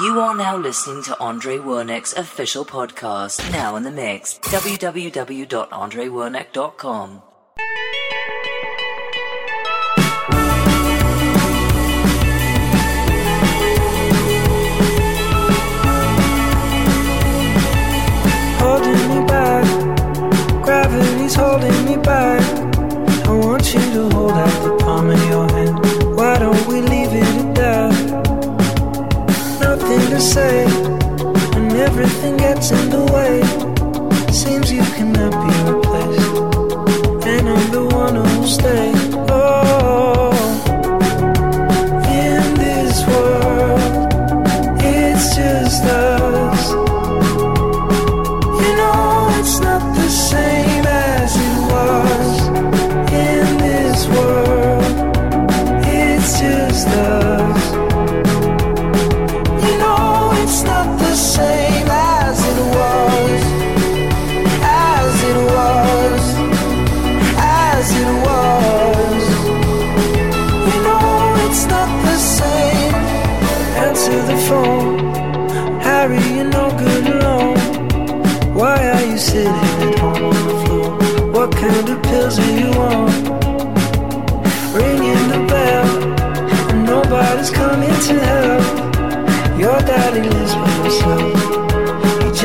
You are now listening to Andre Wernick's official podcast, Now in the Mix, www.andrewernick.com. Holding me back, gravity's holding me back. I want you to hold out the palm of your hand. Why don't we leave? to say when everything gets in the way. Seems you cannot be replaced, and I'm the one who'll stay.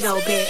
big old bitch.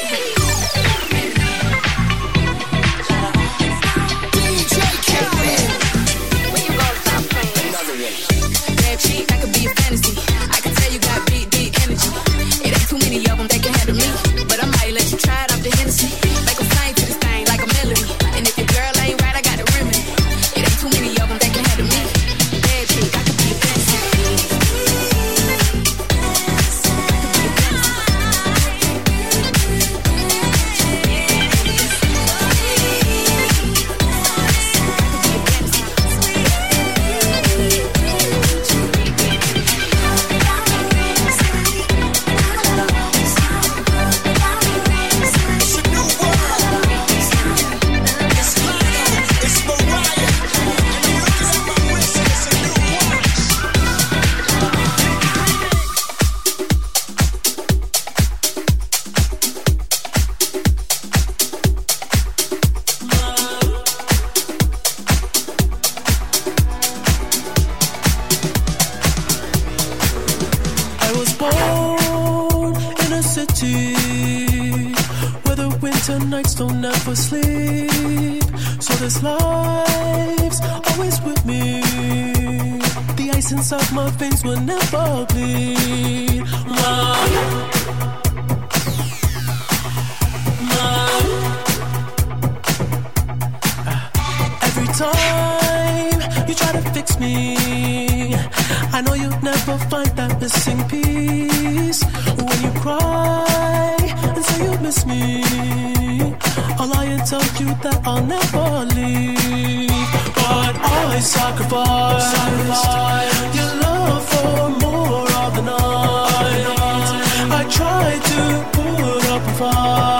try to put up a fight.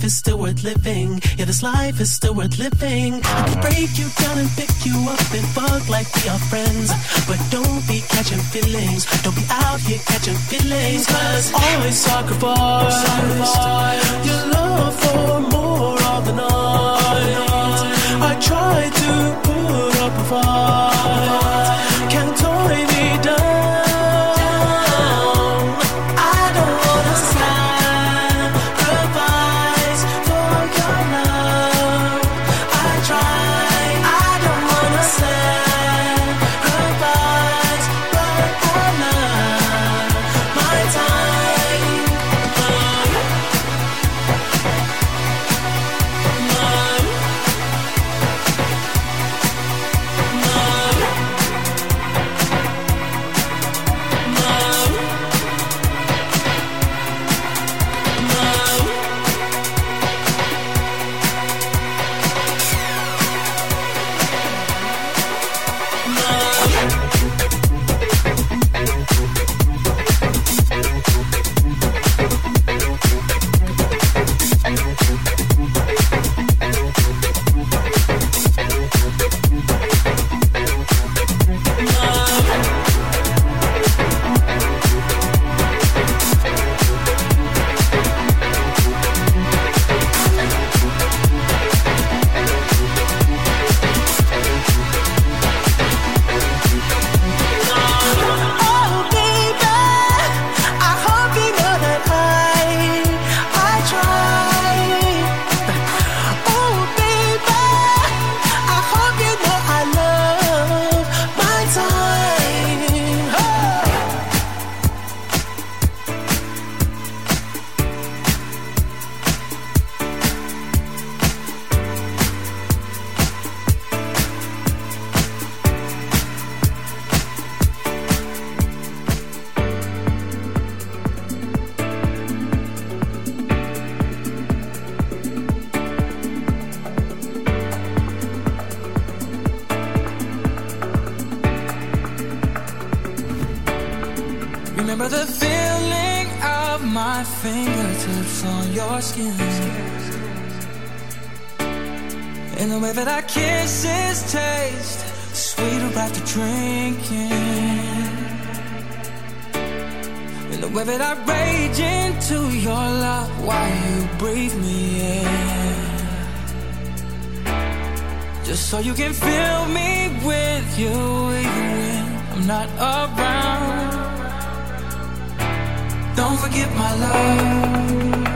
Life is still worth living. Yeah, this life is still worth living. I can break you down and pick you up and fuck like we are friends. But don't be catching feelings. Don't be out here catching feelings. Cause always sacrifice, sacrifice your love for more of the night. I try to put up a fight. On. And the way that our kisses taste sweeter after drinking. And the way that I rage into your love while you breathe me in. Just so you can fill me with you even when I'm not around. Don't forget my love.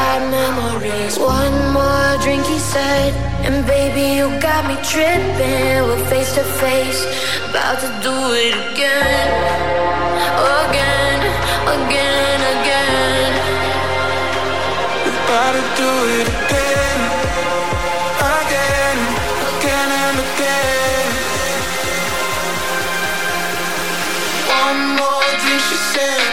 bad memories. One more drink, he said, and baby, you got me tripping. We're face to face, about to do it again, again, again, again. About to do it again, again, again, and again. One more drink, she said.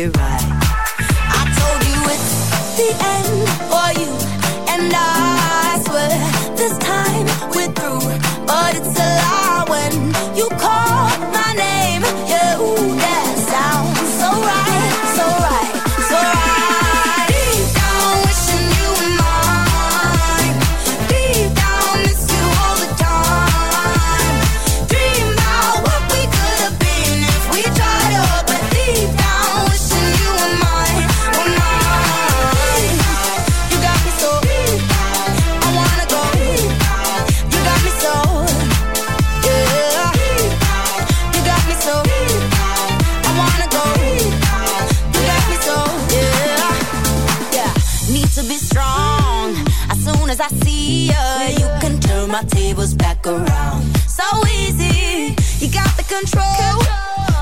it right. I told you it's the end for you and I. control.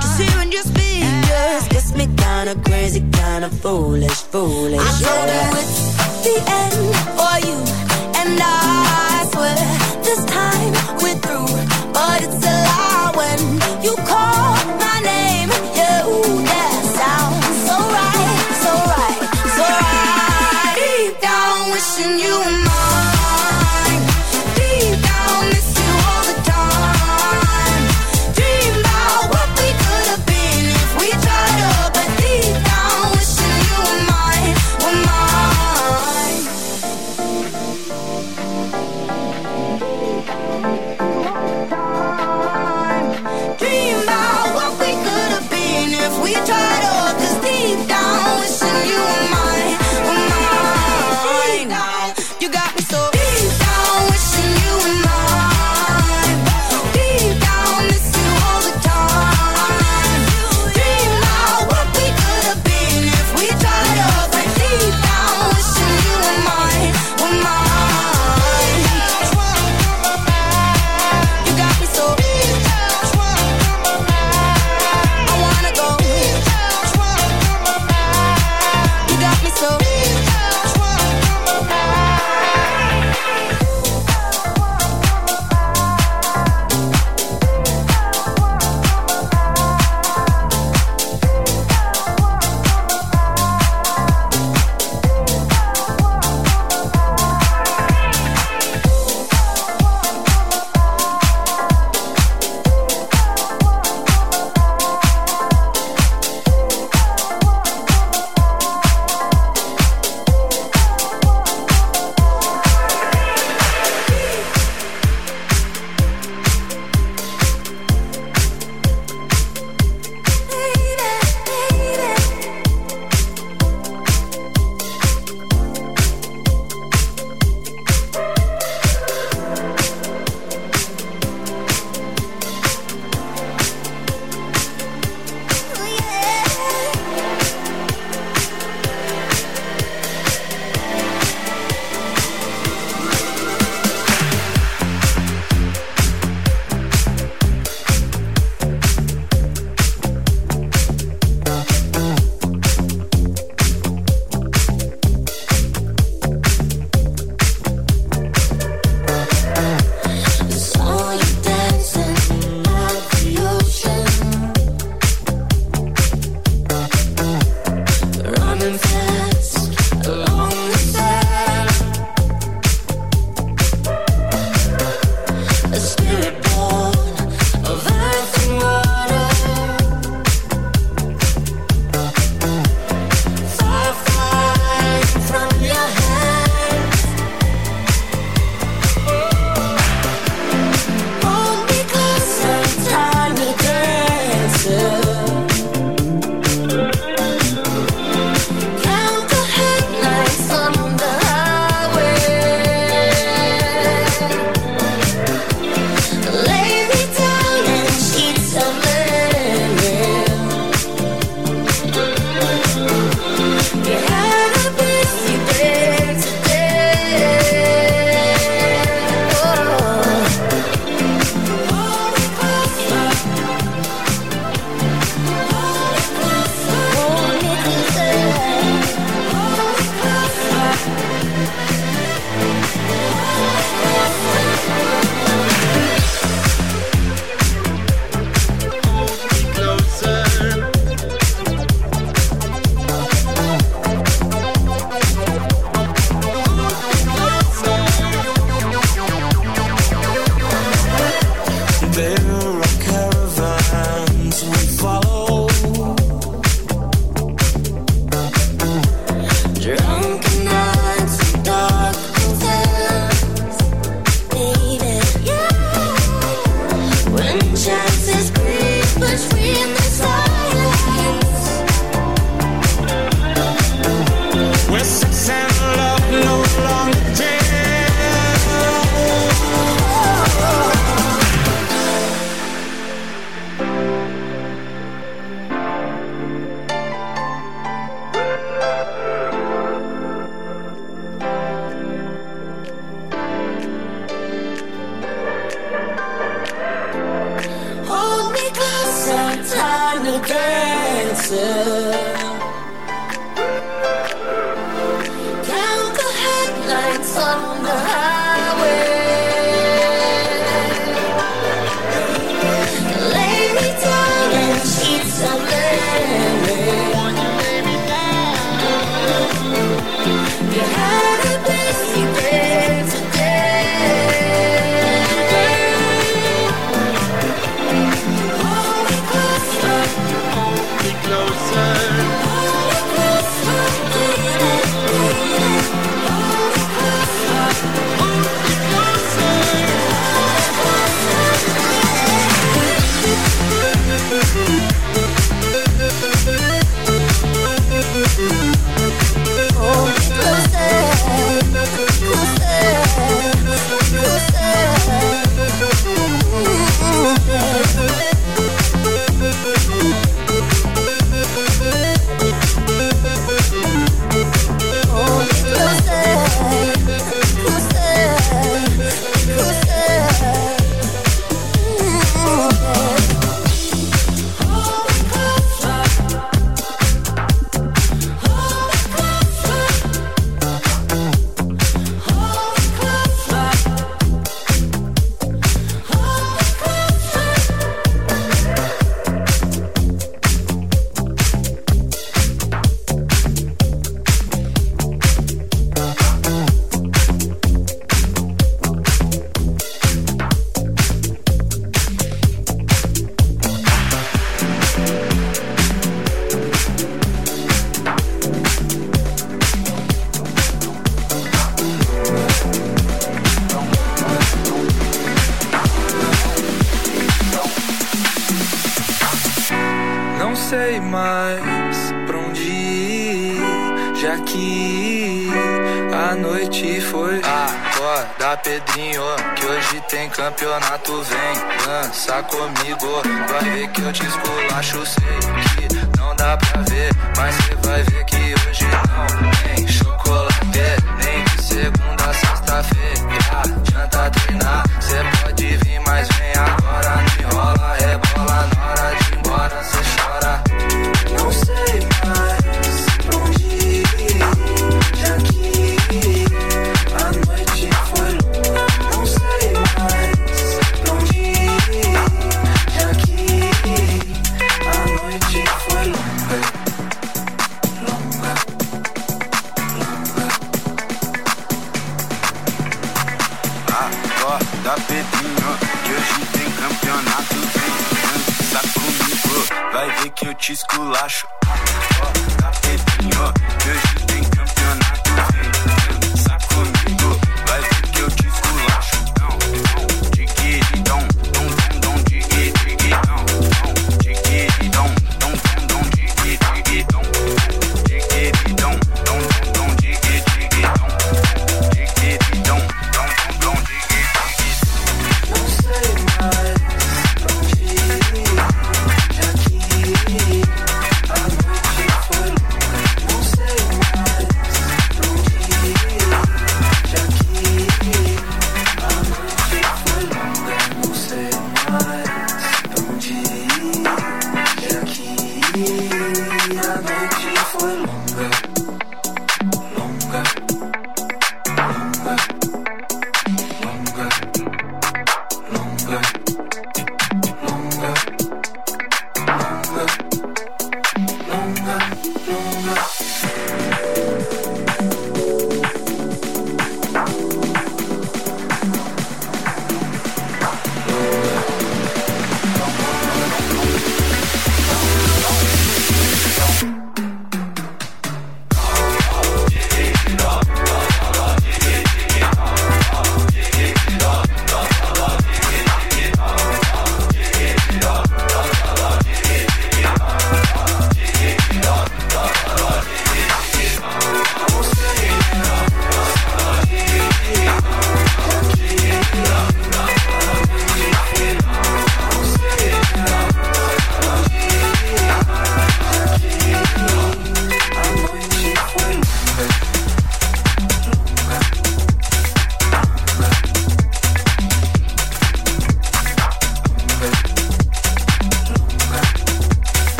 Just hearing your speakers gets me kinda crazy, kinda foolish, foolish. I know yeah. that it's the end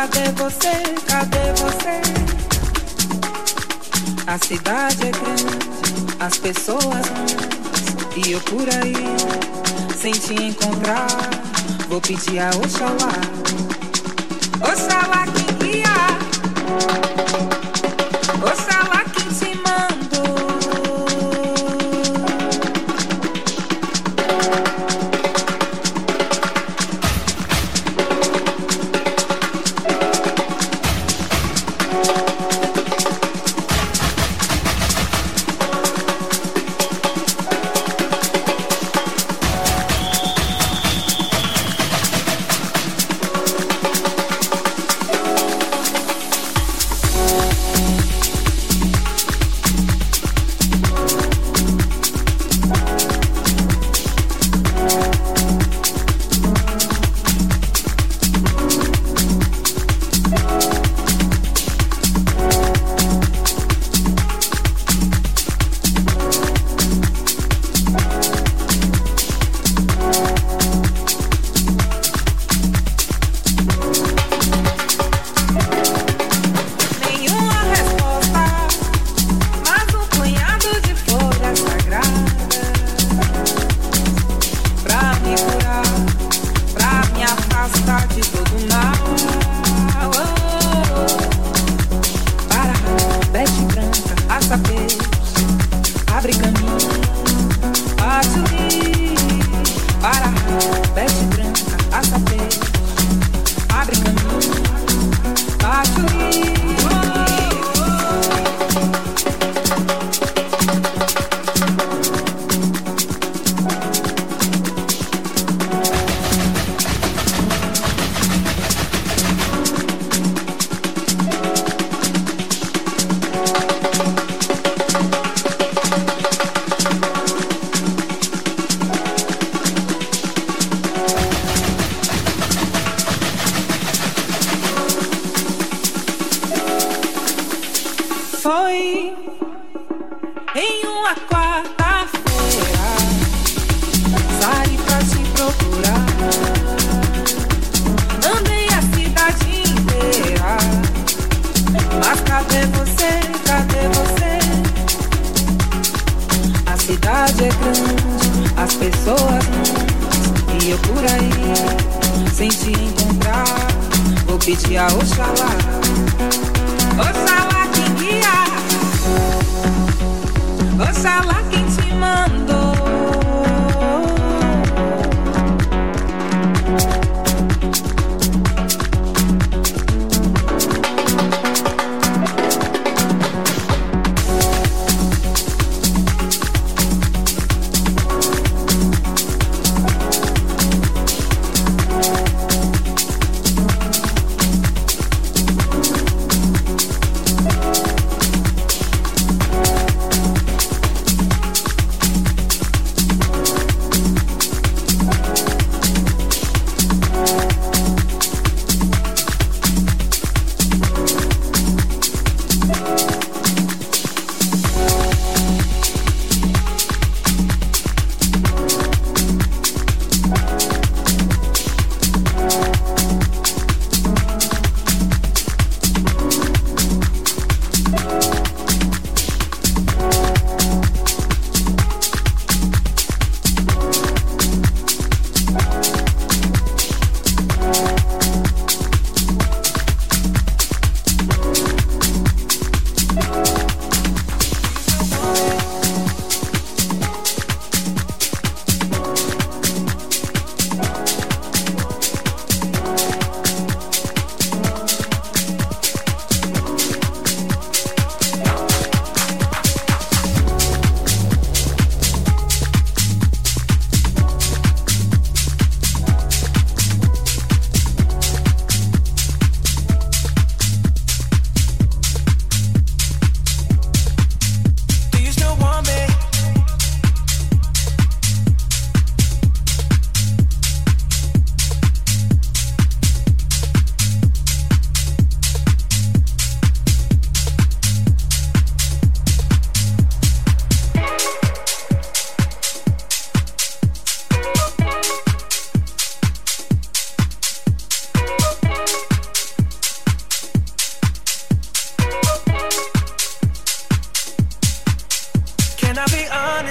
Cadê você? Cadê você? A cidade é grande, as pessoas grandes, e eu por aí, sem te encontrar, vou pedir a Oxalá as pessoas. E eu por aí, sem te encontrar, vou pedir a Oxalá. Oxalá quem guia, Oxalá quem te mandou.